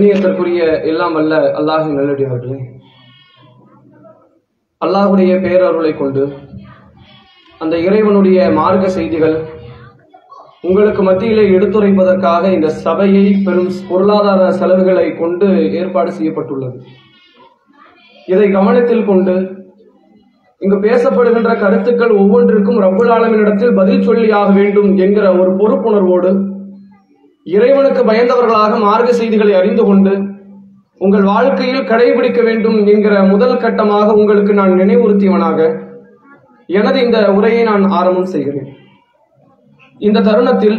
கண்ணியத்திற்குரிய எல்லாம் அல்ல அல்லாஹ் நல்லடியார்களே. அல்லாஹுடைய பேரருளை கொண்டு அந்த இறைவனுடைய மார்க்க செய்திகள் உங்களுக்கு மத்தியிலே எடுத்துரைப்பதற்காக இந்த சபையை பெரும் பொருளாதார செலவுகளை கொண்டு ஏற்பாடு செய்யப்பட்டுள்ளது. இதை கவனத்தில் கொண்டு இங்கு பேசப்படுகின்ற கருத்துக்கள் ஒவ்வொன்றிற்கும் ரப்புல் ஆலமினிடத்தில் பதில் சொல்லியாக வேண்டும் என்கிற ஒரு பொறுப்புணர்வோடு இறைவனுக்கு பயந்தவர்களாக மார்க்க செய்திகளை அறிந்து கொண்டு உங்கள் வாழ்க்கையில் கடைபிடிக்க வேண்டும் என்கிற முதல் கட்டமாக உங்களுக்கு நான் நினைவுறுத்தியவனாக எனது இந்த உரையை நான் ஆரம்பம் செய்கிறேன். இந்த தருணத்தில்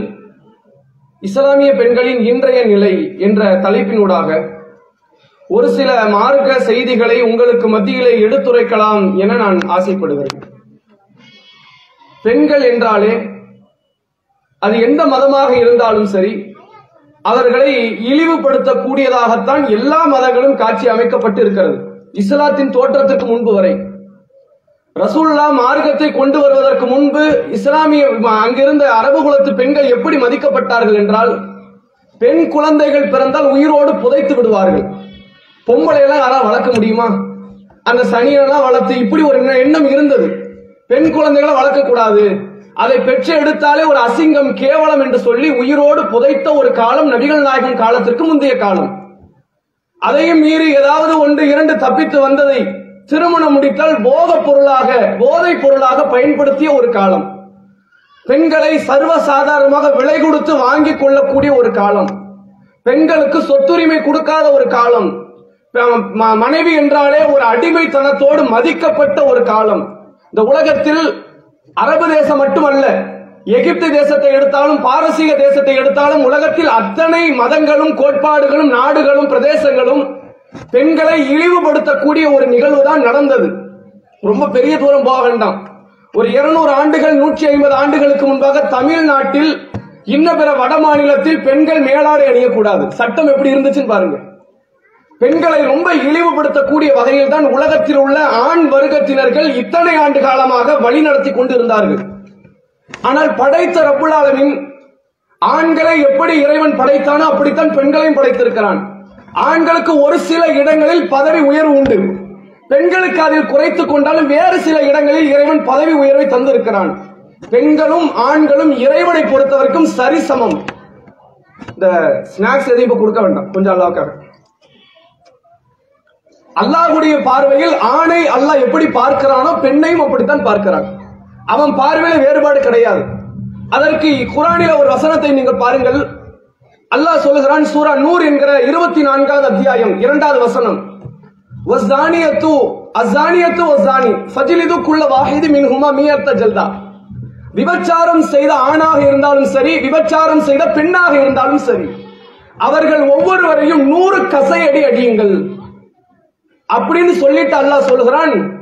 இஸ்லாமிய பெண்களின் இன்றைய நிலை என்ற தலைப்பினூடாக ஒரு சில மார்க்க செய்திகளை உங்களுக்கு மத்தியிலே எடுத்துரைக்கலாம் என நான் ஆசைப்படுகிறேன். பெண்கள் என்றாலே அது எந்த மதமாக இருந்தாலும் சரி அவர்களை இழிவுபடுத்தக்கூடியதாகத்தான் எல்லா மதங்களும் காட்சி அமைக்கப்பட்டு இருக்கிறது இஸ்லாத்தின் தோற்றத்துக்கு முன்பு வரை. ரசூல்லா மார்க்கத்தை கொண்டு வருவதற்கு முன்பு இஸ்லாமிய அங்கிருந்த அரபு குலத்து பெண்கள் எப்படி மதிக்கப்பட்டார்கள் என்றால் பெண் குழந்தைகள் பிறந்தால் உயிரோடு புதைத்து விடுவார்கள். பொம்பளை எல்லாம் யாராவது வளர்க்க முடியுமா? அந்த சனியெல்லாம் வளர்த்து இப்படி ஒரு எண்ணம் இருந்தது. பெண் குழந்தைகளை வளர்க்க கூடாது அதை பெற்று எடுத்தாலே ஒரு அசிங்கம் கேவலம் என்று சொல்லி உயிரோடு புதைத்த ஒரு காலம் நபிகள் நாயகம் காலத்திற்கு முந்தைய காலம். அதையும் மீறி ஏதாவது ஒன்று இரண்டு தப்பித்து வந்ததை திருமணம் முடித்தால் போதைப் பொருளாக போதைப் பொருளாக பயன்படுத்திய ஒரு காலம். பெண்களை சர்வ சாதாரணமாக விலை கொடுத்து வாங்கி கொள்ளக்கூடிய ஒரு காலம். பெண்களுக்கு சொத்துரிமை கொடுக்காத ஒரு காலம். மனைவி என்றாலே ஒரு அடிமைத்தனத்தோடு மதிக்கப்பட்ட ஒரு காலம். இந்த உலகத்தில் அரபு தேசம் மட்டுமல்ல எகிப்து தேசத்தை எடுத்தாலும் பாரசீக தேசத்தை எடுத்தாலும் உலகத்தில் அத்தனை மதங்களும் கோட்பாடுகளும் நாடுகளும் பிரதேசங்களும் பெண்களை இழிவுபடுத்தக்கூடிய ஒரு நிகழ்வு தான் நடந்தது. ரொம்ப பெரிய தூரம் போக வேண்டாம் ஒரு இருநூறு ஆண்டுகள் நூற்றி ஐம்பது ஆண்டுகளுக்கு முன்பாக தமிழ்நாட்டில் இன்ன பிற வட மாநிலத்தில் பெண்கள் மேலாடை அணியக்கூடாது. சட்டம் எப்படி இருந்துச்சுன்னு பாருங்க. பெண்களை ரொம்ப இழிவுபடுத்தக்கூடிய வகையில் தான் உலகத்தில் உள்ள ஆண் வர்க்கத்தினர்கள் இத்தனை ஆண்டு காலமாக வழிநடத்தி கொண்டிருந்தார்கள். ஆனால் படைத்த ரப்புல் ஆண்களை எப்படி இறைவன் படைத்தானோ அப்படித்தான் பெண்களையும் படைத்திருக்கிறான். ஆண்களுக்கு ஒரு சில இடங்களில் பதவி உயர்வு உண்டு. பெண்களுக்கு அதில் குறைத்துக் கொண்டாலும் வேறு சில இடங்களில் இறைவன் பதவி உயர்வை தந்திருக்கிறான். பெண்களும் ஆண்களும் இறைவனை பொறுத்தவரைக்கும் சரிசமம். இந்த ஸ்நாக்ஸ் எதையும் கொடுக்க வேண்டாம். கொஞ்சம் அல்லாவுக்காக அல்லாஹுடைய பார்வையில் ஆணை அல்லாஹ் எப்படி பார்க்கிறானோ பெண்ணையும் அப்படித்தான் பார்க்கிறான் அவன் பார்வையில வேறுபாடு கிடையாது. அதற்கு குரானில ஒரு வசனத்தை நீங்கள் பாருங்கள். அல்லாஹ் சொல்லுகிறான் சூரா நூர் என்கிற இருபத்தி நான்காவது அத்தியாயம் இரண்டாவது வசனம். வஸ்தானியத்து அஸ்தானியத்து வஸ்தானி ஃபஜிலிது குள்ள மின்ஹுமா மியர்த்த ஜல்தா. விபச்சாரம் செய்த ஆணாக இருந்தாலும் சரி விபச்சாரம் செய்த பெண்ணாக இருந்தாலும் சரி அவர்கள் ஒவ்வொருவரையும் நூறு கசையடி அடியுங்கள். அப்படின்னு சொல்லிட்டு அல்லாஹ் சொல்லுகிறான்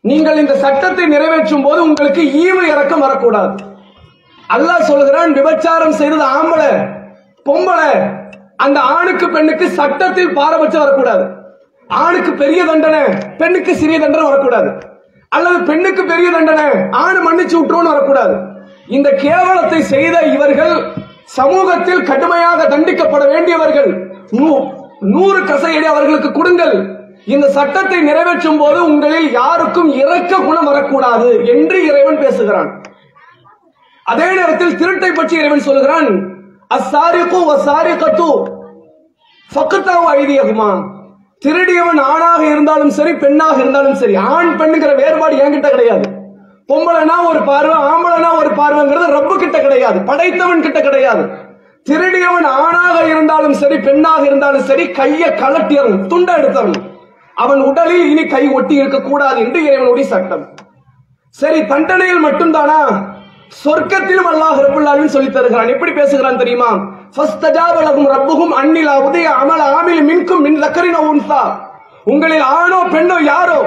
நீங்கள் இந்த சட்டத்தை நிறைவேற்றும் போது உங்களுக்கு ஈவு இறக்கம் வரக்கூடாது. அல்லாஹ் சொல்லுகிறான் விபச்சாரம் செய்தது ஆம்பளை பொம்பளை அந்த ஆணுக்கு பெண்ணுக்கு சட்டத்தில் பாரபட்சம் வரக்கூடாது. ஆணுக்கு பெரிய தண்டனை பெண்ணுக்கு சிறிய தண்டனை வரக்கூடாது. அல்லது பெண்ணுக்கு பெரிய தண்டனை ஆணு மன்னிச்சு விட்டுருன்னு வரக்கூடாது. இந்த கேவலத்தை செய்த இவர்கள் சமூகத்தில் கடுமையாக தண்டிக்கப்பட வேண்டியவர்கள். நூ- நூறு கசையடி அவர்களுக்கு கொடுங்கள். இந்த சட்டத்தை நிறைவேற்றும் போது உங்களில் யாருக்கும் இறக்க குணம் வரக்கூடாது என்று இறைவன் பேசுகிறான். அதே நேரத்தில் திருட்டை பற்றி இறைவன் சொல்கிறான் அசாரிக்கு வசாரிகத்து ஃபக்கத்தாவு ஐதியகுமா திருடியவன் ஆணாக இருந்தாலும் சரி பெண்ணாக இருந்தாலும் சரி ஆண் பெண்ணுங்கிற வேறுபாடு என்கிட்ட கிடையாது. பொம்பளைனா ஒரு பார்வை ஆம்பளைனா ஒரு பார்வைங்கிறது ரப்பு கிட்ட கிடையாது படைத்தவன் கிட்ட கிடையாது. திருடியவன் ஆணாக இருந்தாலும் சரி பெண்ணாக இருந்தாலும் சரி கையை கலட்டியவன் துண்டை எடுத்தவன். அவன் உடலில் இனி கை ஒட்டி இருக்கக்கூடாது என்று இறைவனுடைய சட்டம். சரி தண்டனையில் மட்டும்தானா? சொர்க்கத்திலும் அல்லாஹ் ரபுல்லாவின் சொல்லி தருகிறான். எப்படி பேசுகிறான் தெரியுமா? ஃபஸ்தஜாப ரப்புகும் ரப்புஹும் உதய அமல ஆமில் மின்கும் மின் தக்கரின உன்சா. உங்களில் ஆணோ பெண்ணோ யாரோ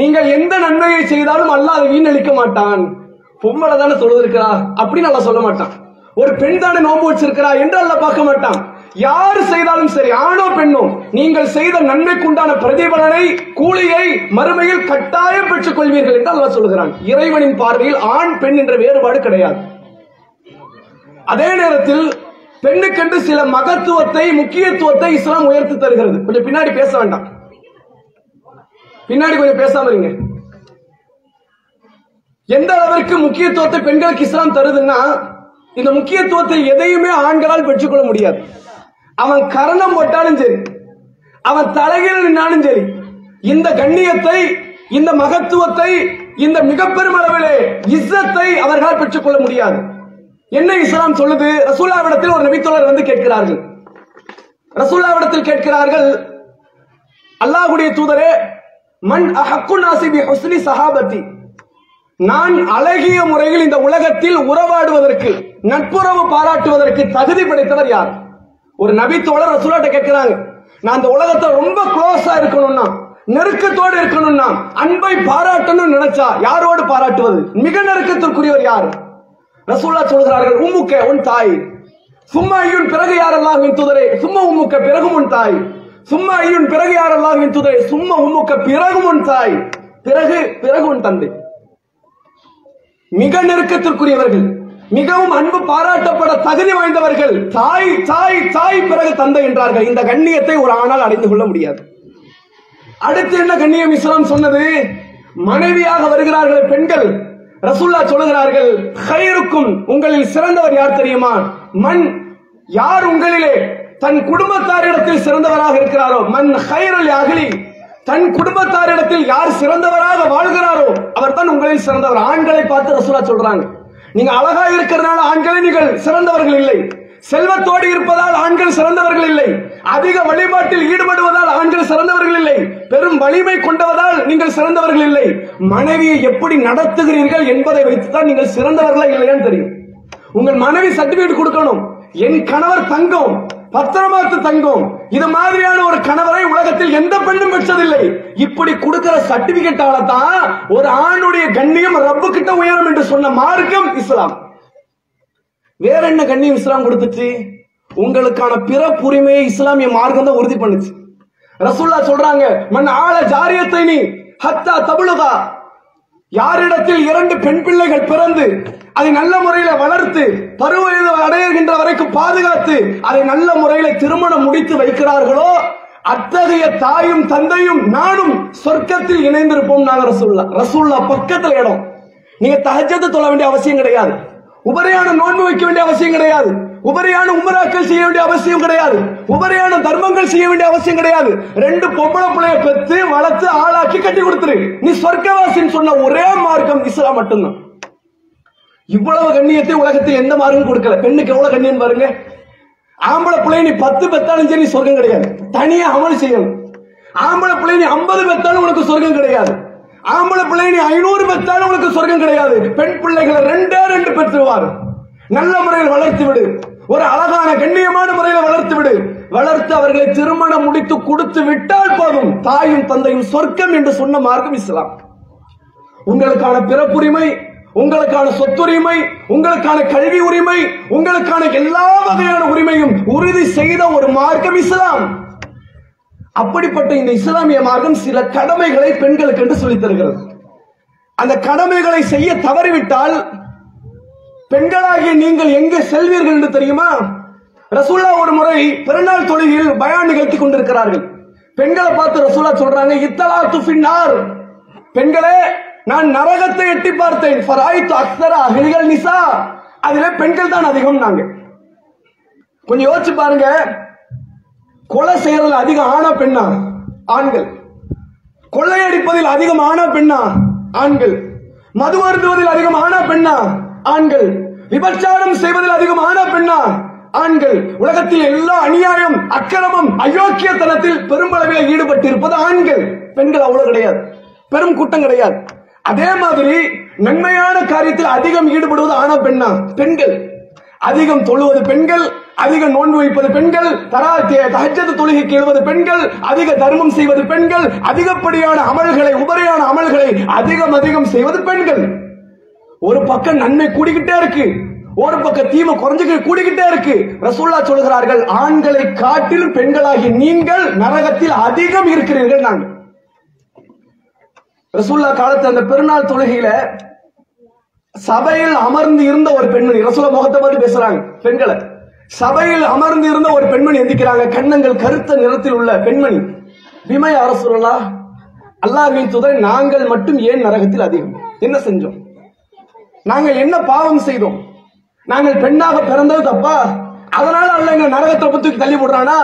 நீங்கள் எந்த நன்மையை செய்தாலும் அல்லாஹ் அதை வீணளிக்க மாட்டான். பொம்மலை தானே தொழுதிருக்கிறா அப்படின்னு அல்லாஹ் சொல்ல மாட்டான். ஒரு பெண் தானே நோம்பு வச்சிருக்கிறா என்று அல்ல பார்க்க மாட்டான். யார் செய்தாலும் சரி ஆணோ பெண்ணோ நீங்கள் செய்த நன்மைக்குண்டான பிரதிபலனை கூலியை மறுமையில் கட்டாயம் பெற்றுக் கொள்வீர்கள் என்று அல்லாஹ் சொல்கிறான் இறைவனின் பார்வையில் ஆண் பெண் என்ற வேறுபாடு கிடையாது. அதே நேரத்தில் பெண்ணுக்கென்று சில மகத்துவத்தை முக்கியத்துவத்தை இஸ்லாம் உயர்த்தி தருகிறது. கொஞ்சம் பின்னாடி பேச வேண்டாம். பின்னாடி கொஞ்சம் பேசாம இருங்க. எந்த அளவிற்கு முக்கியத்துவத்தை பெண்களுக்கு இஸ்லாம் தருதுன்னா இந்த முக்கியத்துவத்தை எதையுமே ஆண்களால் பெற்றுக்கொள்ள முடியாது. அவன் கரணம் போட்டாலும் சரி அவன் தலைகீழ் நின்னாலும் சரி இந்த கண்ணியத்தை இந்த மகத்துவத்தை இந்த மிகப்பெரும் அளவிலே இஸ்ஸத்தை அவர்களால் பெற்றுக்கொள்ள முடியாது. என்ன இஸ்லாம் சொல்லுது? ரசூல்லாவிடத்தில் ஒரு நபித்தோழர் வந்து கேட்கிறார்கள். ரசூல்லாவிடத்தில் கேட்கிறார்கள் அல்லாஹ்வுடைய தூதரே மன் அஹக்கு நாசிபி ஹுஸ்னி சஹாபத்தி. நான் அழகிய முறையில் இந்த உலகத்தில் உறவாடுவதற்கு நட்புறவு பாராட்டுவதற்கு தகுதி படைத்தவர் யார்? ஒரு நபி தோழர் ரசூலாட்ட கேட்கிறாங்க நான் அந்த உலகத்தை ரொம்ப க்ளோஸா இருக்கணும்னா நெருக்கத்தோடு இருக்கணும்னா அன்பை பாராட்டணும்னு நினைச்சா யாரோடு பாராட்டுவது? மிக நெருக்கத்திற்குரியவர் யார்? ரசூல்லா சொல்கிறார்கள் உம்முக்க உன் தாய். சும்மா ஐயன் பிறகு யாரெல்லாம் அல்லாஹ்வின் தூதரே? சும்மா உம்முக்க பிறகும் உன் தாய். சும்மா ஐயன் பிறகு யாரெல்லாம் அல்லாஹ்வின் தூதரே? சும்மா உம்முக்க பிறகும் உன் தாய். பிறகு பிறகு உன் தந்தை. மிக நெருக்கத்திற்குரியவர்கள். மிகவும் அன்பு பாராட்டப்பட தகுதி வாய்ந்தவர்கள் தாய் தாய் தாய் பிறகு தந்தை என்றார்கள். இந்த கண்ணியத்தை ஒரு ஆணால் அடைந்து கொள்ள முடியாது. அடுத்து என்ன கண்ணியம்? இஸ்லாம் சொன்னது மனைவியாக வருகிறார்கள் பெண்கள். ரசூல்லா சொல்லுகிறார்கள் ஹைருக்கும் உங்களில் சிறந்தவர் யார் தெரியுமா? மண் யார் உங்களிலே? தன் குடும்பத்தாரிடத்தில் சிறந்தவராக இருக்கிறாரோ? மண் ஹைரல் அகலி. தன் குடும்பத்தாரிடத்தில் யார் சிறந்தவராக வாழ்கிறாரோ? அவர் தான் உங்களில் சிறந்தவர். ஆண்களை பார்த்து ரசூலா சொல்றாங்க. நீங்க அழகா இருக்கிறதுனால ஆண்களை நீங்கள் சிறந்தவர்கள் இல்லை. செல்வத்தோடு இருப்பதால் ஆண்கள் சிறந்தவர்கள் இல்லை. அதிக வழிபாட்டில் ஈடுபடுவதால் ஆண்கள் சிறந்தவர்கள் இல்லை. பெரும் வலிமை கொண்டவதால் நீங்கள் சிறந்தவர்கள் இல்லை. மனைவியை எப்படி நடத்துகிறீர்கள் என்பதை வைத்துதான் நீங்கள் சிறந்தவர்களா இல்லையான்னு தெரியும். உங்கள் மனைவி சர்டிபிகேட் கொடுக்கணும். என் கணவர் தங்கம் பத்திரமாத்து தங்கம் இது மாதிரியான ஒரு கணவரை உலகத்தில் எந்த பெண்ணும் பெற்றதில்லை. இப்படி கொடுக்கிற சர்டிபிகேட்டால தான் ஒரு ஆணுடைய கண்ணியம் ரப்பு கிட்ட உயரும் என்று சொன்ன மார்க்கம் இஸ்லாம். வேற என்ன கண்ணியம் இஸ்லாம் கொடுத்துச்சு? உங்களுக்கான பிறப்புரிமையை இஸ்லாமிய மார்க்கம் தான் உறுதி பண்ணுச்சு. ரசூல்லா சொல்றாங்க மண் ஆள ஜாரியத்தை நீ ஹத்தா தபுலுகா. யாரிடத்தில் இரண்டு பெண் பிள்ளைகள் பிறந்து அதை நல்ல முறையில வளர்த்து பருவ அடைகின்ற வரைக்கும் பாதுகாத்து அதை நல்ல முறையில திருமணம் முடித்து வைக்கிறார்களோ அத்தகைய தாயும் தந்தையும் நானும் சொர்க்கத்தில் இணைந்திருப்போம் நாங்க ரசூல்லா ரசூல்லா பக்கத்துல இடம். நீங்க தஹஜத்தை தொழ வேண்டிய அவசியம் கிடையாது. உபரியான நோன்பு வைக்க வேண்டிய அவசியம் கிடையாது. உபரியான உமராக்கள் செய்ய வேண்டிய அவசியம் கிடையாது. உபரியான தர்மங்கள் செய்ய வேண்டிய அவசியம் கிடையாது. ரெண்டு பொம்பளை பிள்ளைய பெற்று வளர்த்து ஆளாக்கி கட்டி கொடுத்துரு. நீ சொர்க்கவாசின்னு சொன்ன ஒரே மார்க்கம் இஸ்லாம் மட்டும்தான். இவ்வளவு கண்ணியத்தை உலகத்தில் எந்த மார்க்கும் கொடுக்கல. பெண்ணுக்கு எவ்வளவு கண்ணியம் பாருங்க. ஆம்பளை பிள்ளை நீ பத்து பெத்தாலும் சரி சொர்க்கம் கிடையாது. தனியா அமல் செய்யணும். ஆம்பளை பிள்ளை நீ ஐம்பது பெத்தாலும் உனக்கு சொர்க்கம் கிடையாது. ஆம்பளை பிள்ளை நீ ஐநூறு பெத்தாலும் உனக்கு சொர்க்கம் கிடையாது. பெண் பிள்ளைகளை ரெண்டே ரெண்டு பெற்றுவார். நல்ல முறையில் வளர்த்து விடு. ஒரு அழகான கண்ணியமான முறையில் வளர்த்து விடு. வளர்த்து அவர்களை திருமணம் முடித்து கொடுத்து விட்டால் போதும். தாயும் தந்தையும் சொர்க்கம் என்று சொன்ன மார்க்கம் இஸ்லாம். உங்களுக்கான பிறப்புரிமை உங்களுக்கான சொத்துரிமை உங்களுக்கான கல்வி உரிமை உங்களுக்கான எல்லா வகையான உரிமையும் உறுதி செய்த ஒரு மார்க்கம் இஸ்லாம். அப்படிப்பட்ட இந்த இஸ்லாமிய மார்க்கம் சில கடமைகளை பெண்களுக்கு என்று சொல்லித் தருகிறது. அந்த கடமைகளை செய்ய தவறிவிட்டால் பெண்களாகிய நீங்கள் எங்கே செல்வீர்கள் என்று தெரியுமா? ரசூல்லா ஒரு முறை பிறநாள் தொழுகையில் பயான் நிகழ்த்தி கொண்டிருக்கிறார்கள். பெண்களை பார்த்து ரசூல்லா சொல்றாங்க இத்தலா துஃபின்னார் பெண்களே நான் நரகத்தை எட்டி பார்த்தேன். ஃபராய்த்து அக்ஸரா அஹ்லிகள் நிசா. அதிலே பெண்கள் தான் அதிகம் நாங்க கொஞ்சம் யோசிச்சு பாருங்க. கொலை செய்யறதுல அதிகம் ஆனா பெண்ணா? ஆண்கள். கொள்ளையடிப்பதில் அதிகம் ஆனா பெண்ணா? ஆண்கள். மது அருந்துவதில் அதிகம் ஆனா பெண்ணா? ஆண்கள். விபச்சாரம் செய்வதில் அதிகம் ஆனா பெண்ணா? ஆண்கள். உலகத்தில் எல்லா அநியாயம் அக்கிரமம் அயோக்கியத்தனத்தில் பெரும்பளவில் ஈடுபட்டு இருப்பது ஆண்கள். பெண்கள் அவ்வளவு கிடையாது. பெரும் கூட்டம் கிடையாது. அதே மாதிரி நன்மையான காரியத்தில் அதிகம் ஈடுபடுவது ஆனா பெண்ணா? பெண்கள். அதிகம் தொழுவது பெண்கள் அதிக நோன்பு வைப்பது பெண்கள் தரா தகச்சது தொழுகைக்கு எழுவது பெண்கள் அதிக தர்மம் செய்வது பெண்கள் அதிகப்படியான அமல்களை உபரியான அமல்களை அதிகம் அதிகம் செய்வது பெண்கள். ஒரு பக்கம் நன்மை கூடிக்கிட்டே இருக்கு. ஒரு பக்கம் தீமை குறைஞ்சு கூடிக்கிட்டே இருக்கு. ரசூல்லா சொல்கிறார்கள் ஆண்களை காட்டில் பெண்களாகி நீங்கள் நரகத்தில் அதிகம் இருக்கிறீர்கள் நாங்கள் ரசூல்லா காலத்து அந்த பெருநாள் தொழுகையில சபையில் அமர்ந்து இருந்த ஒரு பெண்மணி ரசூல முகத்தை பார்த்து பேசுறாங்க பெண்களை. சபையில் அமர்ந்து இருந்த ஒரு பெண்மணி எந்திக்கிறாங்க கண்ணங்கள் கருத்த நிறத்தில் உள்ள பெண்மணி. விமய அரசுலா அல்லாஹ்வின் தூதர் நாங்கள் மட்டும் ஏன் நரகத்தில் அதிகம்? என்ன செஞ்சோம்? நாங்கள் என்ன பாவம் செய்தோம்? நாங்கள் பெண்ணாக பிறந்தது தப்பா? அதனால அல்ல எங்க நரகத்தை பத்தி தள்ளி போடுறானா?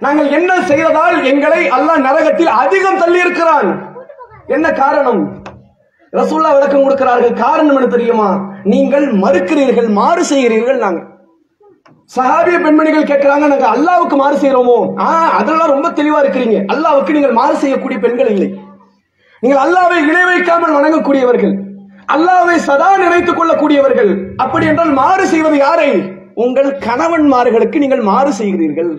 நாங்கள் என்ன செய்ததால் எங்களை அல்லாஹ் நரகத்தில் அதிகம் தள்ளி இருக்கிறான்? என்ன காரணம்? ரசூல்லா விளக்கம் கொடுக்கிறார்கள். காரணம் என்ன தெரியுமா? நீங்கள் மறுக்கிறீர்கள் மாறு செய்கிறீர்கள் நாங்க சஹாபிய பெண்மணிகள் கேட்கிறாங்க நாங்க அல்லாவுக்கு மாறு செய்யறோமோ ஆ அதெல்லாம் ரொம்ப தெளிவா இருக்கிறீங்க. அல்லாவுக்கு நீங்கள் மாறு செய்யக்கூடிய பெண்கள் இல்லை. நீங்கள் அல்லாவை இணை வைக்காமல் வணங்கக்கூடியவர்கள். அல்லாவை சதா நினைத்துக் கொள்ளக்கூடியவர்கள். அப்படி என்றால் மாறு செய்வது யாரை? உங்கள் கணவன்மார்களுக்கு நீங்கள் மாறு செய்கிறீர்கள்.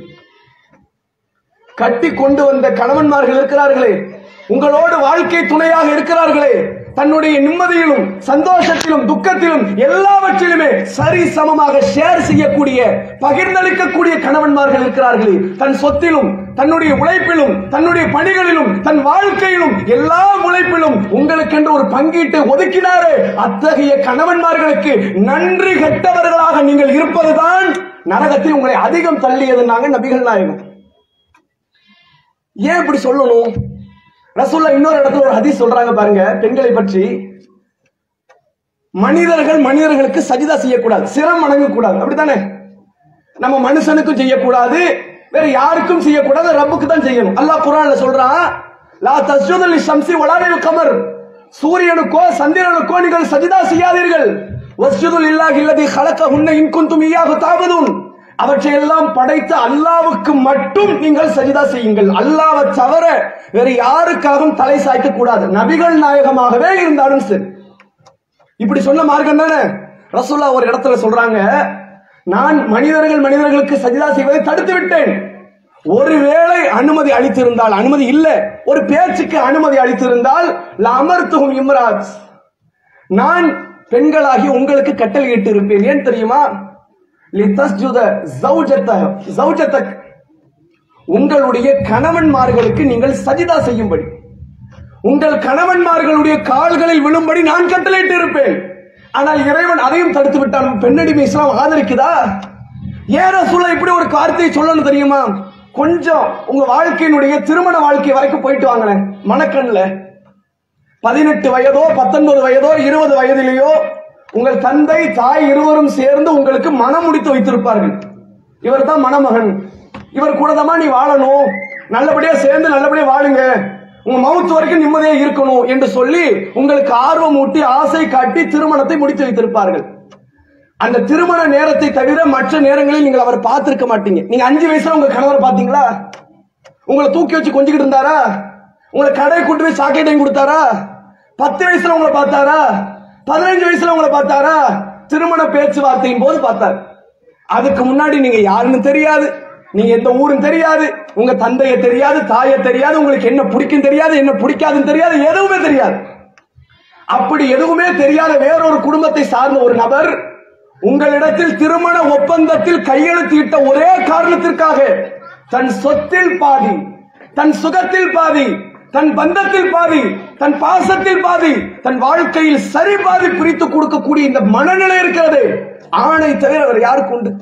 கட்டி கொண்டு வந்த கணவன்மார்கள் இருக்கிறார்களே. உங்களோடு வாழ்க்கை துணையாக இருக்கிறார்களே. தன்னுடைய நிம்மதியிலும் சந்தோஷத்திலும் துக்கத்திலும் எல்லாவற்றிலுமே சரி சமமாக ஷேர் செய்யக்கூடிய பகிர்ந்தளிக்கக்கூடிய கணவன்மார்கள் இருக்கிறார்களே. தன் சொத்திலும் தன்னுடைய உழைப்பிலும் தன்னுடைய பணிகளிலும் தன் வாழ்க்கையிலும் எல்லா உழைப்பிலும் உங்களுக்கென்று ஒரு பங்கீட்டை ஒதுக்கினாரே. அத்தகைய கணவன்மார்களுக்கு நன்றி கெட்டவர்களாக நீங்கள் இருப்பதுதான் நரகத்தில் உங்களை அதிகம் தள்ளியதுனாங்க நபிகள் நாயகம். ஏன் இப்படி சொல்லணும்? ரசூல்லா இன்னொரு இடத்துல ஒரு ஹதீஸ் சொல்றாங்க பாருங்க பெண்களை பற்றி. மனிதர்கள் மனிதர்களுக்கு சஜிதா செய்யக்கூடாது சிரம் வணங்கக்கூடாது. அப்படித்தானே? நம்ம மனுஷனுக்கும் செய்யக்கூடாது வேற யாருக்கும் செய்யக்கூடாது ரப்புக்கு தான் செய்யணும். அல்லாஹ் குரான்ல சொல்றான் லா தஸ்ஜுதல் ஷம்சி வலாலில் கமர். சூரியனுக்கோ சந்திரனுக்கோ நீங்கள் சஜிதா செய்யாதீர்கள். வஸ்ஜுதுல் இல்லாஹ் இல்லதி ஹலகஹுன்ன இன் குன்தும் இய்யாஹு தாபுதுன். அவற்றையெல்லாம் படைத்த அல்லாவுக்கு மட்டும் நீங்கள் சஜிதா செய்யுங்கள். அல்லாவை தவிர வேற யாருக்காகவும் தலை சாய்க்க கூடாது. நபிகள் நாயகமாகவே இருந்தாலும் சரி. இப்படி சொன்ன மார்க்கம் தானே? ரசோல்லா ஒரு இடத்துல சொல்றாங்க நான் மனிதர்கள் மனிதர்களுக்கு சஜிதா செய்வதை தடுத்து விட்டேன். ஒருவேளை அனுமதி அளித்திருந்தால் அனுமதி இல்ல. ஒரு பேச்சுக்கு அனுமதி அளித்திருந்தால் அமர்த்துகும் இம்ராஜ். நான் பெண்களாகி உங்களுக்கு கட்டளையிட்டு இருப்பேன் ஏன் தெரியுமா? உங்களுடைய கணவன்மார்களுக்கு நீங்கள் சஜிதா செய்யும்படி. உங்கள் கணவன்மார்களுடைய கால்களில் விழும்படி நான் கட்டளையிட்டு இருப்பேன். ஆனால் இறைவன் அதையும் தடுத்து விட்டான். பெண்ணடிமை இஸ்லாம் ஆதரிக்குதா? ஏற சொல்ல இப்படி ஒரு வார்த்தையை சொல்லணும் தெரியுமா? கொஞ்சம் உங்க வாழ்க்கையினுடைய திருமண வாழ்க்கை வரைக்கும் போயிட்டு வாங்கினேன் மணக்கண்ணில் பதினெட்டு வயதோ பத்தொன்பது வயதோ இருபது வயதிலேயோ உங்கள் தந்தை தாய் இருவரும் சேர்ந்து உங்களுக்கு மனம் முடித்து வைத்திருப்பார்கள். இவர் தான் மணமகன். இவர் கூடதமா நீ வாழணும். நல்லபடியா சேர்ந்து நல்லபடியா வாழுங்க. உங்க மவுத்து வரைக்கும் நிம்மதியா இருக்கணும் என்று சொல்லி உங்களுக்கு ஆர்வம் ஊட்டி ஆசை காட்டி திருமணத்தை முடித்து வைத்திருப்பார்கள். அந்த திருமண நேரத்தை தவிர மற்ற நேரங்களில் நீங்கள் அவர் பார்த்திருக்க மாட்டீங்க. நீங்க அஞ்சு வயசுல உங்க கணவரை பாத்தீங்களா உங்களை தூக்கி வச்சு கொஞ்சிக்கிட்டு இருந்தாரா? உங்களை கடை கூட்டு போய் சாக்கெட்டையும் கொடுத்தாரா? பத்து வயசுல உங்களை பார்த்தாரா? பதினஞ்சு வயசுல உங்களை பார்த்தாரா? திருமண பேச்சுவார்த்தையின் போது பார்த்தார். அதுக்கு முன்னாடி நீங்க யாருன்னு தெரியாது. நீங்க எந்த ஊரும் தெரியாது. உங்க தந்தைய தெரியாது தாயை தெரியாது. உங்களுக்கு என்ன பிடிக்கும் தெரியாது என்ன பிடிக்காதுன்னு தெரியாது. எதுவுமே தெரியாது. அப்படி எதுவுமே தெரியாத வேறொரு குடும்பத்தை சார்ந்த ஒரு நபர் உங்களிடத்தில் திருமண ஒப்பந்தத்தில் கையெழுத்திட்ட ஒரே காரணத்திற்காக தன் சொத்தில் பாதி தன் சுகத்தில் பாதி தன் பந்தத்தில் பாதி தன் பாசத்தில் பாதி தன் வாழ்க்கையில் சரி பாதி பிரித்து கொடுக்கக்கூடிய இந்த மனநிலை இருக்கிறது. ஆணை தவிர வேற யாருக்கு உண்டு?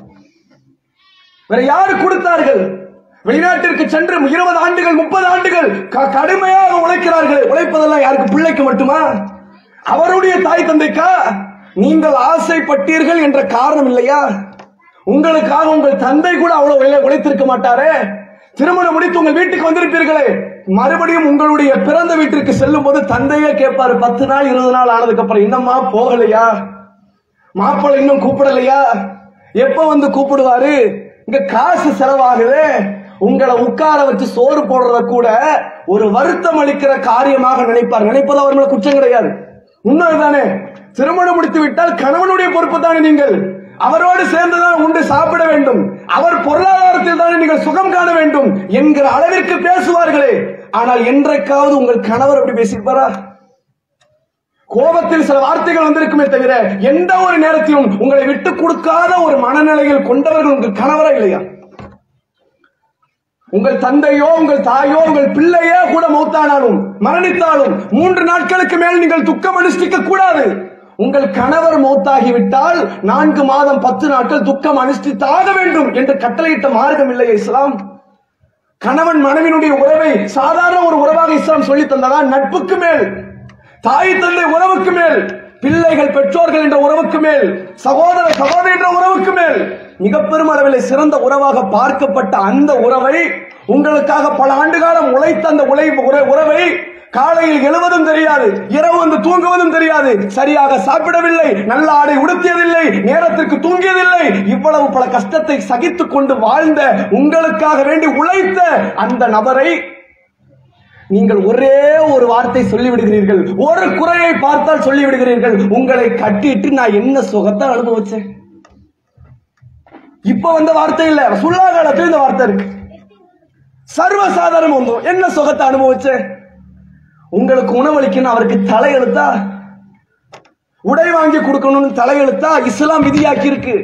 வேற யாரு கொடுத்தார்கள்? வெளிநாட்டிற்கு சென்று இருபது ஆண்டுகள் முப்பது ஆண்டுகள் க- கடுமையாக உழைக்கிறார்கள் உழைப்பதெல்லாம் யாருக்கு? பிள்ளைக்கு மட்டுமா? அவருடைய தாய் தந்தைக்கா? நீங்கள் ஆசைப்பட்டீர்கள் என்ற காரணம் இல்லையா? உங்களுக்காக உங்கள் தந்தை கூட அவ்வளவு உழைத்திருக்க மாட்டாரே? திருமணம் முடித்து உங்கள் வீட்டுக்கு வந்திருப்பீர்களே. மறுபடியும் உங்களுடைய பிறந்த வீட்டிற்கு செல்லும் போது தந்தையே கேட்பாரு பத்து நாள் இருபது நாள் ஆனதுக்கு அப்புறம் இன்னமா போகலையா? மாப்பிள்ளை இன்னும் கூப்பிடலையா? எப்ப வந்து கூப்பிடுவாரு? இங்க காசு செலவாகுது. உங்களை உட்கார வச்சு சோறு போடுறத கூட ஒரு வருத்தம் அளிக்கிற காரியமாக நினைப்பார். நினைப்பது அவர் மேல குற்றம் கிடையாது. உண்மைதானே? திருமணம் முடித்து விட்டால் கணவனுடைய பொறுப்பு தானே நீங்கள்? அவரோடு சேர்ந்துதான் உண்டு சாப்பிட வேண்டும். அவர் பொருளாதாரத்தில் தானே நீங்கள் சுகம் காண வேண்டும் என்கிற அளவிற்கு பேசுவார்களே. ஆனால் என்றைக்காவது உங்கள் கணவர் அப்படி பேசியிருப்பாரா? கோபத்தில் சில வார்த்தைகள் வந்திருக்குமே தவிர எந்த ஒரு நேரத்திலும் உங்களை விட்டு கொடுக்காத ஒரு மனநிலையில் கொண்டவர்கள் உங்கள் கணவரா இல்லையா? உங்கள் தந்தையோ உங்கள் தாயோ உங்கள் பிள்ளையோ கூட மௌத்தானாலும் மரணித்தாலும் மூன்று நாட்களுக்கு மேல் நீங்கள் துக்கம் அனுஷ்டிக்க கூடாது. உங்கள் கணவர் மௌத்தாகிவிட்டால் நான்கு மாதம் பத்து நாட்கள் துக்கம் அனுஷ்டித்தாக வேண்டும் என்று கட்டளையிட்ட மார்க்கம் இல்லையா இஸ்லாம். கணவன் மனைவினுடைய உறவை சாதாரண ஒரு உறவாக இஸ்லாம் சொல்லி தந்ததா? நட்புக்கு மேல். தாய் தந்தை உறவுக்கு மேல். பிள்ளைகள் பெற்றோர்கள் என்ற உறவுக்கு மேல். சகோதர சகோதரி என்ற உறவுக்கு மேல். மிக பெரும் அளவில் சிறந்த உறவாக பார்க்கப்பட்ட அந்த உறவை உங்களுக்காக பல ஆண்டு காலம் உழைத்த அந்த உழை உற- உறவை காலையில் எழுவதும் தெரியாது இரவு வந்து தூங்குவதும் தெரியாது. சரியாக சாப்பிடவில்லை நல்ல ஆடை உடுத்தியதில்லை நேரத்திற்கு தூங்கியதில்லை. இவ்வளவு பல கஷ்டத்தை சகித்துக் கொண்டு வாழ்ந்த உங்களுக்காக வேண்டி உழைத்த அந்த நபரை நீங்கள் ஒரே ஒரு வார்த்தை சொல்லிவிடுகிறீர்கள். ஒரு குறையை பார்த்தால் சொல்லிவிடுகிறீர்கள். உங்களை கட்டிட்டு நான் என்ன சுகத்தை அனுபவிச்சேன்? இப்ப வந்த வார்த்தை இல்ல. சுல்லா காலத்தில் இந்த வார்த்தை இருக்கு. சர்வசாதாரணம் வந்தோம் என்ன சுகத்தை அனுபவிச்சேன்? உங்களுக்கு உணவளிக்கணும் அவருக்கு தலையெழுத்தா? உடை வாங்கி கொடுக்கணும்னு தலையெழுத்தா? இஸ்லாம் விதியாக்கி இருக்கு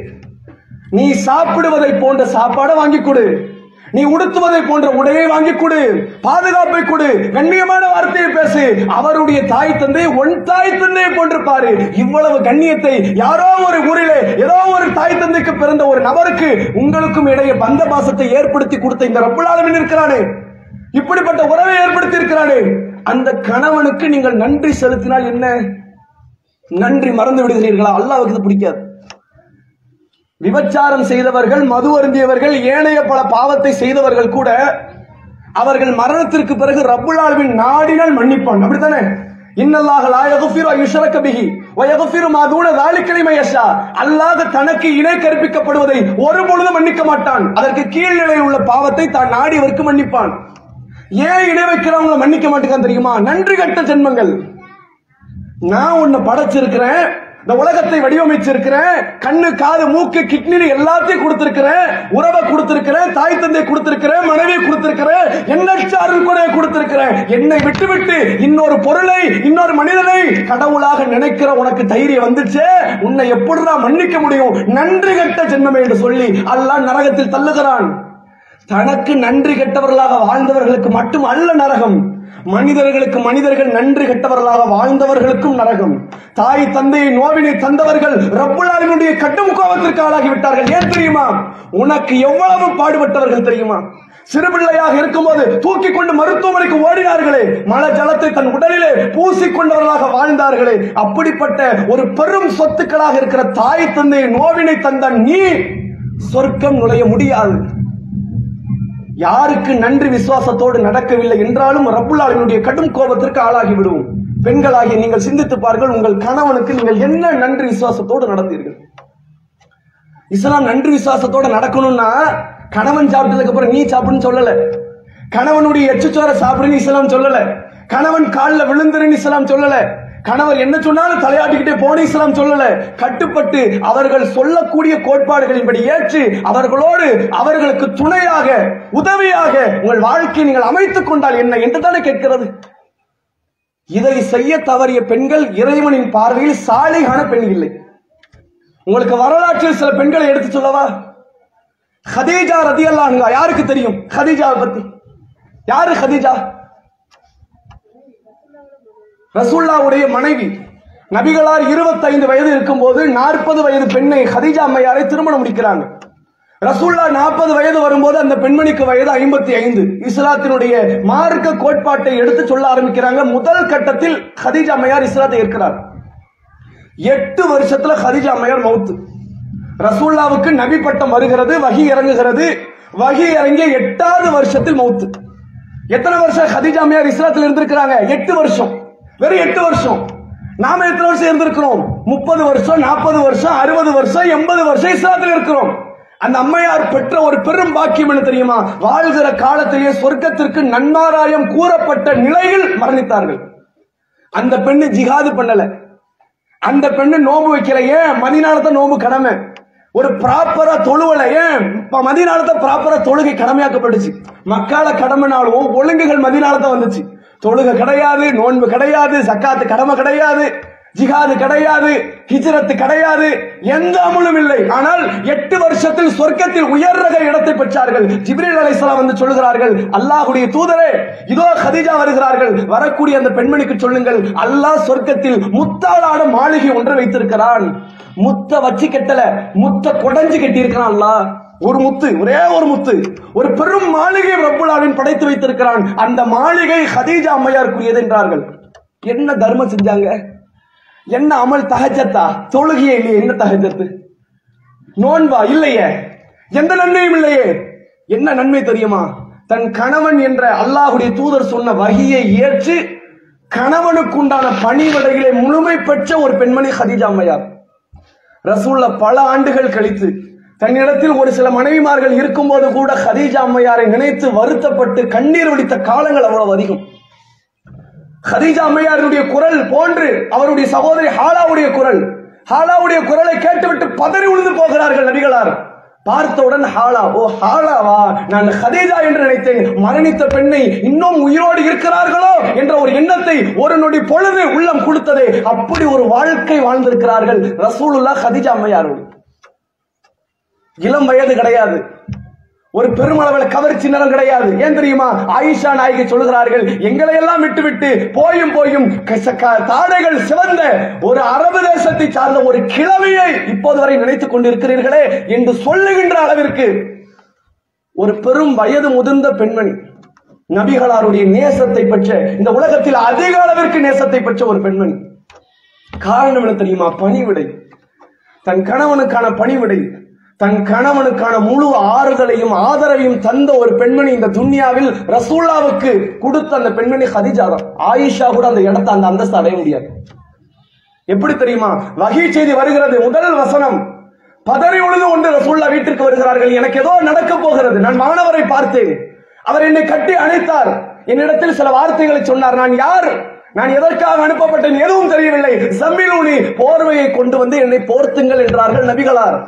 நீ சாப்பிடுவதை போன்ற சாப்பாடை வாங்கி கொடு. நீ உடுத்துவதை போன்ற உடையை வாங்கி கொடு. பாதுகாப்பை கொடு. கண்ணியமான வார்த்தையை பேசு. அவருடைய தாய் தந்தை உன் தாய் தந்தை போன்று பாரு. இவ்வளவு கண்ணியத்தை யாரோ ஒரு ஊரிலே ஏதோ ஒரு தாய் தந்தைக்கு பிறந்த ஒரு நபருக்கு உங்களுக்கும் இடையே பந்த பாசத்தை ஏற்படுத்தி கொடுத்த இந்த ரப்புலாளவின் இருக்கிறானே. இப்படிப்பட்ட உறவை ஏற்படுத்தி இருக்கிறானே. அந்த கணவனுக்கு நீங்கள் நன்றி செலுத்தினால் என்ன? நன்றி மறந்து விடுகிறீர்களா? அல்லாவுக்கு இது பிடிக்காது. விபச்சாரம் செய்தவர்கள் மது அருந்தியவர்கள் ஏனைய பல பாவத்தை செய்தவர்கள் கூட அவர்கள் மரணத்திற்கு பிறகு ரப்புலாவின் நாடினால் மன்னிப்பான். அப்படித்தானே? அல்லாத தனக்கு இணை கற்பிக்கப்படுவதை ஒரு பொழுது மன்னிக்க மாட்டான். அதற்கு கீழ்நிலையில் உள்ள பாவத்தை தான் நாடியவருக்கு மன்னிப்பான். ஏன் இணை வைக்கிறவங்க மன்னிக்க மாட்டேங்க தெரியுமா? நன்றி கட்ட ஜென்மங்கள். நான் உன்னை படைச்சிருக்கிறேன். இந்த உலகத்தை வடிவமைச்சிருக்கிறேன். கண்ணு காது மூக்கு கிட்னி எல்லாத்தையும் கொடுத்திருக்கிறேன். உறவை கொடுத்திருக்கிறேன். தாய் தந்தை கொடுத்திருக்கிறேன். மனைவி கொடுத்திருக்கிறேன். எண்ணற்ற அருள் கூட கொடுத்திருக்கிறேன். என்னை விட்டு விட்டு இன்னொரு பொருளை இன்னொரு மனிதனை கடவுளாக நினைக்கிற உனக்கு தைரியம் வந்துச்சு? உன்னை எப்படிதான் மன்னிக்க முடியும்? நன்றி கட்ட ஜென்மமே என்று சொல்லி அல்லாஹ் நரகத்தில் தள்ளுகிறான். தனக்கு நன்றி கெட்டவர்களாக வாழ்ந்தவர்களுக்கு மட்டும் அல்ல நரகம். மனிதர்களுக்கு மனிதர்கள் நன்றி கெட்டவர்களாக வாழ்ந்தவர்களுக்கும் நரகம். தாய் தந்தையை நோவினை தந்தவர்கள் ரப்புலாலினுடைய கட்டும் கோபத்திற்கு ஆளாகி விட்டார்கள் ஏன் தெரியுமா? உனக்கு எவ்வளவு பாடுபட்டவர்கள் தெரியுமா? சிறுபிள்ளையாக இருக்கும்போது தூக்கி கொண்டு மருத்துவமனைக்கு ஓடினார்களே. மல ஜலத்தை தன் உடலிலே பூசிக்கொண்டவர்களாக வாழ்ந்தார்களே. அப்படிப்பட்ட ஒரு பெரும் சொத்துக்களாக இருக்கிற தாய் தந்தையை நோவினை தந்த நீ சொர்க்கம் நுழைய முடியாது. யாருக்கு நன்றி விசுவாசத்தோடு நடக்கவில்லை என்றாலும் ரப்புல்லாவினுடைய கடும் கோபத்திற்கு ஆளாகி விடுவோம் பெண்களாகிய நீங்கள் சிந்தித்து பாருங்கள் உங்கள் கணவனுக்கு நீங்கள் என்ன நன்றி விசுவாசத்தோடு நடந்தீர்கள்? இஸ்லாம் நன்றி விசுவாசத்தோட நடக்கணும்னா கணவன் சாப்பிட்டதுக்கு அப்புறம் நீ சாப்பிடுன்னு சொல்லல. கணவனுடைய எச்சுச்சோரை சாப்பிடுன்னு இஸ்லாம் சொல்லல. கணவன் காலில் விழுந்துருன்னு இஸ்லாம் சொல்லல. கணவர் என்ன சொன்னாலும் தலையாட்டிக்கிட்டே போனீஸ்லாம் சொல்லல. கட்டுப்பட்டு அவர்கள் சொல்லக்கூடிய கோட்பாடுகளின்படி ஏற்று அவர்களோடு அவர்களுக்கு துணையாக உதவியாக உங்கள் வாழ்க்கையை நீங்கள் அமைத்துக் கொண்டால் என்ன என்று தானே கேட்கிறது. இதை செய்ய தவறிய பெண்கள் இறைவனின் பார்வையில் சாலைகான பெண் இல்லை. உங்களுக்கு வரலாற்றில் சில பெண்களை எடுத்து சொல்லவா? ஹதீஜா ரதியல்லா யாருக்கு தெரியும்? ஹதீஜாவை பத்தி. யாரு ஹதீஜா? ரசூல்லாவுடைய மனைவி நபிகளார் 25 வயது இருக்கும்போது நாற்பது வயது பெண்ணை ஹதீஜா அம்மையாரை திருமணம் முடிக்கிறாங்க. ரசூல்லா நாற்பது வயது வரும்போது அந்த பெண்மணிக்கு வயது ஐம்பத்தி ஐந்து. இஸ்லாத்தினுடைய மார்க்க கோட்பாட்டை எடுத்து சொல்ல ஆரம்பிக்கிறாங்க. முதல் கட்டத்தில் ஹதீஜா அம்மையார் இஸ்லாத்தை ஏற்கிறார். எட்டு வருஷத்துல ஹதீஜா அம்மையார் மௌத்து ரசூல்லாவுக்கு நபி பட்டம் வருகிறது வகி இறங்குகிறது. வகி இறங்கிய எட்டாவது வருஷத்தில் மௌத்து எத்தனை வருஷம் ஹதீஜா அம்மையார் இஸ்லாத்தில் இருந்திருக்கிறாங்க? எட்டு வருஷம். வெறும் எட்டு வருஷம். நாம எத்தனை வருஷம் இருந்திருக்கிறோம்? முப்பது வருஷம் நாற்பது வருஷம் அறுபது வருஷம் எண்பது வருஷம் இஸ்லாத்தில் இருக்கிறோம். அந்த அம்மையார் பெற்ற ஒரு பெரும் பாக்கியம் என்ன தெரியுமா? வாழ்கிற காலத்திலேயே சொர்க்கத்திற்கு நன்மாராயம் கூறப்பட்ட நிலையில் மரணித்தார்கள். அந்த பெண்ணு ஜிகாது பண்ணல. அந்த பெண்ணு நோம்பு வைக்கல. ஏன்? மதினாலத்தை நோம்பு கடமை. ஒரு ப்ராப்பரா தொழுவல. ஏன்? இப்ப ப்ராப்பரா தொழுகை கடமையாக்கப்பட்டுச்சு. மக்கால கடமைனாலும் ஒழுங்குகள் மதினாலத்தை வந்துச்சு. தொழுக கிடையாது நோன்பு கிடையாது சக்காத்து கடமை கிடையாது ஜிகாது கிடையாது ஹிஜரத்து கிடையாது எந்த அமலும் இல்லை. ஆனால் எட்டு வருஷத்தில் சொர்க்கத்தில் உயர் ரக இடத்தை பெற்றார்கள். ஜிப்ரீல் அலைசலாம் வந்து சொல்லுகிறார்கள் அல்லாஹுடைய தூதரே இதோ ஹதிஜா வருகிறார்கள். வரக்கூடிய அந்த பெண்மணிக்கு சொல்லுங்கள் அல்லாஹ் சொர்க்கத்தில் முத்தாளான மாளிகை ஒன்றை வைத்திருக்கிறான். முத்த வச்சு கெட்டல முத்த கொடைஞ்சு கட்டி இருக்கிறான் அல்லாஹ். ஒரு முத்து ஒரே ஒரு முத்து. ஒரு பெரும் மாளிகை ரப்புலாவின் படைத்து வைத்திருக்கிறான். அந்த மாளிகை ஹதீஜா அம்மையாருக்குரியது என்றார்கள். என்ன தர்மம் செஞ்சாங்க? என்ன அமல் தஹஜத்தா தொழுகையே இல்லையே என்ன தஹஜத்து நோன்பா? இல்லையே. எந்த நன்மையும் இல்லையே. என்ன நன்மை தெரியுமா? தன் கணவன் என்ற அல்லாஹுடைய தூதர் சொன்ன வகையை ஏற்று கணவனுக்குண்டான பணிவடைகளை முழுமை பெற்ற ஒரு பெண்மணி ஹதீஜா அம்மையார். ரசூல்ல பல ஆண்டுகள் கழித்து தன்னிடத்தில் ஒரு சில மனைவிமார்கள் இருக்கும்போது கூட ஹதீஜா அம்மையாரை நினைத்து வருத்தப்பட்டு கண்ணீர் வடித்த காலங்கள் அவ்வளவு அதிகம். ஹதீஜா அம்மையாருடைய குரல் போன்று அவருடைய சகோதரி ஹாலாவுடைய குரல். ஹாலாவுடைய குரலை கேட்டுவிட்டு பதறி உழுந்து போகிறார்கள் நபிகளார். பார்த்தவுடன் ஹாலா ஓ ஹாலாவா நான் ஹதீஜா என்று நினைத்தேன். மரணித்த பெண்ணை இன்னும் உயிரோடு இருக்கிறார்களோ? என்ற ஒரு எண்ணத்தை ஒரு நொடி பொழுது உள்ளம் கொடுத்ததே. அப்படி ஒரு வாழ்க்கை வாழ்ந்திருக்கிறார்கள் ரசூலுல்லா ஹதீஜா அம்மையாரோடு. இளம் வயது கிடையாது. ஒரு பெருமளவில் கவர்ச்சி நிறம் கிடையாது. ஏன் தெரியுமா? ஆயிஷா நாயகி சொல்கிறார்கள் எங்களை எல்லாம் விட்டு விட்டு போயும் போயும் தாடைகள் சிவந்த ஒரு அரபு தேசத்தை சார்ந்த ஒரு கிழமையை இப்போது வரை நினைத்துக் கொண்டிருக்கிறீர்களே என்று சொல்லுகின்ற அளவிற்கு ஒரு பெரும் வயது முதிர்ந்த பெண்மணி நபிகளாருடைய நேசத்தை பெற்ற இந்த உலகத்தில் அதிக அளவிற்கு நேசத்தை பெற்ற ஒரு பெண்மணி. காரணம் என்ன தெரியுமா? பணிவிடை. தன் கணவனுக்கான பணிவிடை. தன் கணவனுக்கான முழு ஆறுதலையும் ஆதரவையும் தந்த ஒரு பெண்மணி இந்த துன்யாவில் ரசூல்லாவுக்கு கொடுத்த அந்த பெண்மணி ஹதிஜா தான். ஆயிஷா கூட அந்த இடத்தை அந்த அந்தஸ்து அடைய முடியாது. எப்படி தெரியுமா? வகை செய்தி வருகிறது. முதல் வசனம் பதறி உழுது ஒன்று ரசூல்லா வீட்டிற்கு வருகிறார்கள். எனக்கு ஏதோ நடக்க போகிறது. நான் மாணவரை பார்த்தேன். அவர் என்னை கட்டி அணைத்தார். என்னிடத்தில் சில வார்த்தைகளை சொன்னார். நான் யார்? நான் எதற்காக அனுப்பப்பட்டேன்? எதுவும் தெரியவில்லை. சம்மிலூனி போர்வையை கொண்டு வந்து என்னை போர்த்துங்கள் என்றார்கள் நபிகளார்.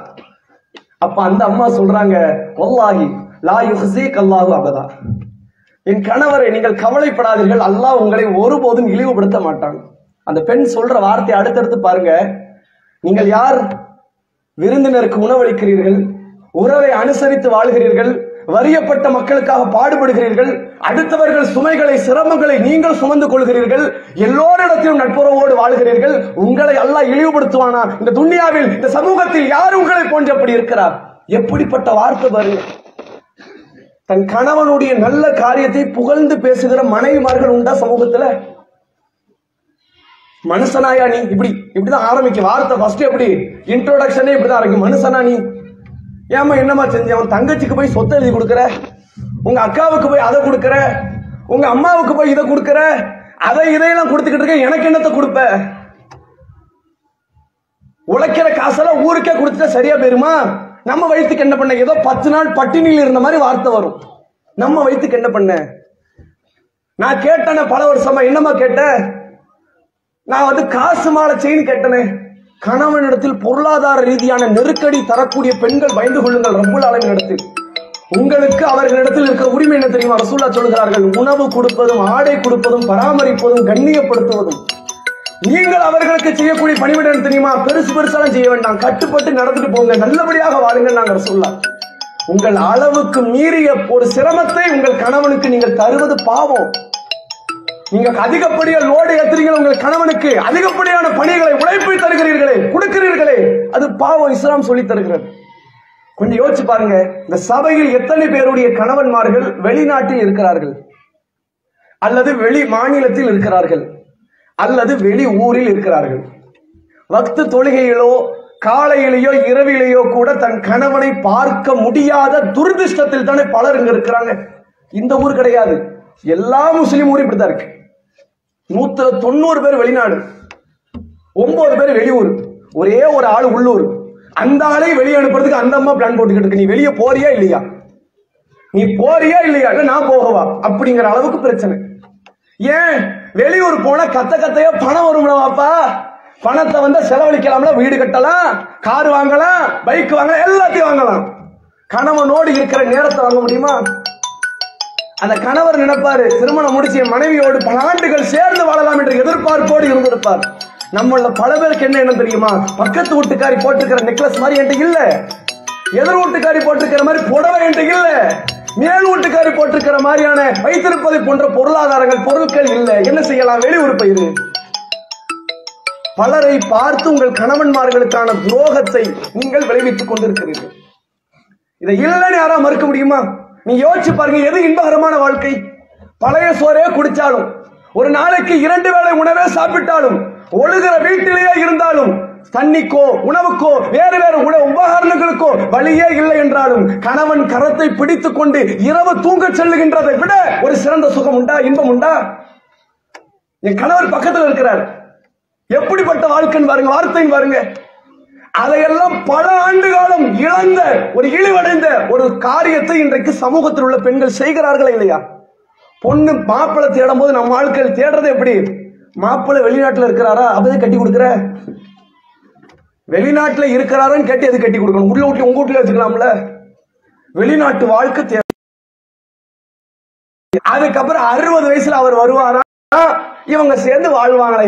அப்ப அந்த அம்மா சொல்றாங்க வல்லாஹி லா யுஹ்ஸீக் கல்லாஹு அபதா. என் கணவரை நீங்கள் கவலைப்படாதீர்கள் அல்லாஹ் உங்களை ஒருபோதும் இழிவுபடுத்த மாட்டான். அந்த பெண் சொல்ற வார்த்தையை அடுத்தடுத்து பாருங்க. நீங்கள் யார் விருந்தினருக்கு உணவளிக்கிறீர்கள் உறவை அனுசரித்து வாழ்கிறீர்கள் வறியப்பட்ட மக்களுக்காக பாடுபடுகிறீர்கள் அடுத்தவர்கள் சுமைகளை சிரமங்களை நீங்கள் சுமந்து கொள்கிறீர்கள் எல்லோரிடத்திலும் நட்புறவோடு வாழ்கிறீர்கள் உங்களை அல்லாஹ் இழிவுபடுத்துவானா? இந்த துன்யாவில் இந்த சமூகத்தில் யார் உங்களை போன்றபடி இருக்கிறார்? எப்படிப்பட்ட வார்த்தை பாருங்க. தன் கணவனுடைய நல்ல காரியத்தை புகழ்ந்து பேசுகிற மனைவிமார்கள் உண்டா சமூகத்துல? மனுஷனாயா நீ? இப்படி இப்படிதான் ஆரம்பிக்கும். வார்த்தை ஃபர்ஸ்ட் எப்படி? இன்ட்ரோடக்ஷனே இப்படிதான் ஆரம்பிக்கும். மனுஷனா நீ? ஏமா என்னமா செஞ்ச? அவன் தங்கச்சிக்கு போய் சொத்தை எழுதி கொடுக்கற? உங்க அக்காவுக்கு போய் அதை கொடுக்கற? உங்க அம்மாவுக்கு போய் இதை கொடுக்கற? அதை இதையெல்லாம் கொடுத்துக்கிட்டு இருக்க எனக்கு என்னத்தை கொடுப்ப? உழைக்கிற காசெல்லாம் ஊருக்கே கொடுத்துட்டா சரியா போயிருமா? நம்ம வயிற்றுக்கு என்ன பண்ண? ஏதோ பத்து நாள் பட்டினியில் இருந்த மாதிரி வார்த்தை வரும். நம்ம வயிற்றுக்கு என்ன பண்ண? நான் கேட்டேனே பல வருஷமா. என்னம்மா கேட்டேன் நான் வந்து காசு மாலை செயின் கேட்டேனே. கணவனிடத்தில் பொருளாதார ரீதியான நெருக்கடி தரக்கூடிய பெண்கள் பயந்து கொள்ளுங்கள் ரப்புல் அளவினிடத்தில் உங்களுக்கு அவர்களிடத்தில் இருக்க உரிமை என்ன தெரியுமா? ரசூல்லா சொல்கிறார்கள் உணவு கொடுப்பதும் ஆடை கொடுப்பதும் பராமரிப்பதும் கண்ணியப்படுத்துவதும். நீங்கள் அவர்களுக்கு செய்யக்கூடிய பணிவிட தெரியுமா? பெருசு பெருசாலாம் செய்ய வேண்டாம். கட்டுப்பட்டு நடந்துட்டு போங்க. நல்லபடியாக வாருங்கள் நாங்கள் ரசூல்லா உங்கள் அளவுக்கு மீறிய ஒரு சிரமத்தை உங்கள் கணவனுக்கு நீங்கள் தருவது பாவம். நீங்க அதிகப்படிய லோடு ஏத்துறீங்க உங்கள் கணவனுக்கு அதிகப்படியான பணிகளை உழைப்பை தருகிறீர்களே கொடுக்கிறீர்களே அது பாவம் இஸ்லாம் சொல்லி தருகிறது. கொஞ்சம் யோசிச்சு பாருங்க இந்த சபையில் எத்தனை பேருடைய கணவன்மார்கள் வெளிநாட்டில் இருக்கிறார்கள்? அல்லது வெளி மாநிலத்தில் இருக்கிறார்கள்? அல்லது வெளி ஊரில் இருக்கிறார்கள்? வக்து தொழுகையிலோ காலையிலேயோ இரவிலேயோ கூட தன் கணவனை பார்க்க முடியாத துரதிருஷ்டத்தில் தானே பலர் இங்க இருக்கிறாங்க. இந்த ஊர் கிடையாது. எல்லா முஸ்லீம் ஊரும் இப்படிதான் இருக்கு. நூத்துல தொண்ணூறு பேர் வெளிநாடு ஒன்பது பேர் வெளியூர் ஒரே ஒரு ஆள் உள்ளூர். அந்த ஆளை வெளியே அனுப்புறதுக்கு அந்த அம்மா பிளான் போட்டுக்கிட்டு இருக்கு. நீ வெளியே போறியா இல்லையா? நீ போறியா இல்லையா? நான் போகவா? அப்படிங்கிற அளவுக்கு பிரச்சனை. ஏன்? வெளியூர் போனா கத்த கத்தையா பணம் வரும்ல வாப்பா பணத்தை வந்து செலவழிக்கலாம்ல வீடு கட்டலாம் கார் வாங்கலாம் பைக் வாங்கலாம் எல்லாத்தையும் வாங்கலாம். கணவனோடு இருக்கிற நேரத்தை வாங்க முடியுமா? அந்த கணவர் நினைப்பாரு திருமணம் முடிச்சு என் மனைவியோடு பல ஆண்டுகள் சேர்ந்து வாழலாம் என்று எதிர்பார்ப்போடு இருந்திருப்பார். நம்மள பல பேருக்கு என்ன என்ன தெரியுமா? பக்கத்து வீட்டுக்காரி போட்டிருக்கிற நெக்லஸ் மாதிரி என்கிட்ட இல்ல. எதிர் வீட்டுக்காரி போட்டிருக்கிற மாதிரி புடவை என்கிட்ட இல்ல. மேல் வீட்டுக்காரி போட்டிருக்கிற மாதிரியான வைத்திருப்பதை போன்ற பொருளாதாரங்கள் பொருட்கள் இல்ல. என்ன செய்யலாம்? வெளியூர் பயிறு பலரை பார்த்து உங்கள் கணவன்மார்களுக்கான துரோகத்தை நீங்கள் விளைவித்துக் கொண்டிருக்கிறீர்கள். இதை இல்லைன்னு யாரா மறுக்க முடியுமா? நீ யோசிச்சு பாருங்க எது இன்பகரமான வாழ்க்கை? பழைய சோறே குடிச்சாலும் ஒரு நாளைக்கு இரண்டு வேளை உணவே சாப்பிட்டாலும் ஒழுகிற வீட்டிலேயே இருந்தாலும் தண்ணிக்கோ உணவுக்கோ வேறு வேறு உண உபகரணங்களுக்கோ வழியே இல்லை என்றாலும் கணவன் கரத்தை பிடித்துக் கொண்டு இரவு தூங்க செல்லுகின்றதை விட ஒரு சிறந்த சுகம் உண்டா இன்பம் உண்டா? என் கணவர் பக்கத்தில் இருக்கிறார். எப்படிப்பட்ட வாழ்க்கைன்னு பாருங்க வார்த்தைன்னு பாருங்க. அதையெல்லாம் பல ஆண்டு காலம் இழந்த ஒரு இழிவடைந்த ஒரு காரியத்தை இன்றைக்கு சமூகத்தில் உள்ள பெண்கள் செய்கிறார்களா இல்லையா? பொண்ணு மாப்பிள்ளை தேடும் போது நம்ம ஆட்கள் தேடுறது எப்படி? மாப்பிள்ளை வெளிநாட்டுல இருக்கிறாரா? அப்பதே கட்டி கொடுக்குற? வெளிநாட்டுல இருக்கிறாருன்னு கேட்டு எது கட்டி கொடுக்கணும்? உள்ள வீட்டுல உங்க வீட்டுல வச்சுக்கலாம்ல. வெளிநாட்டு வாழ்க்கை தேவை அதுக்கப்புறம் அறுபது வயசுல அவர் வருவாரா? இவங்க சேர்ந்து வாழ்வாங்களா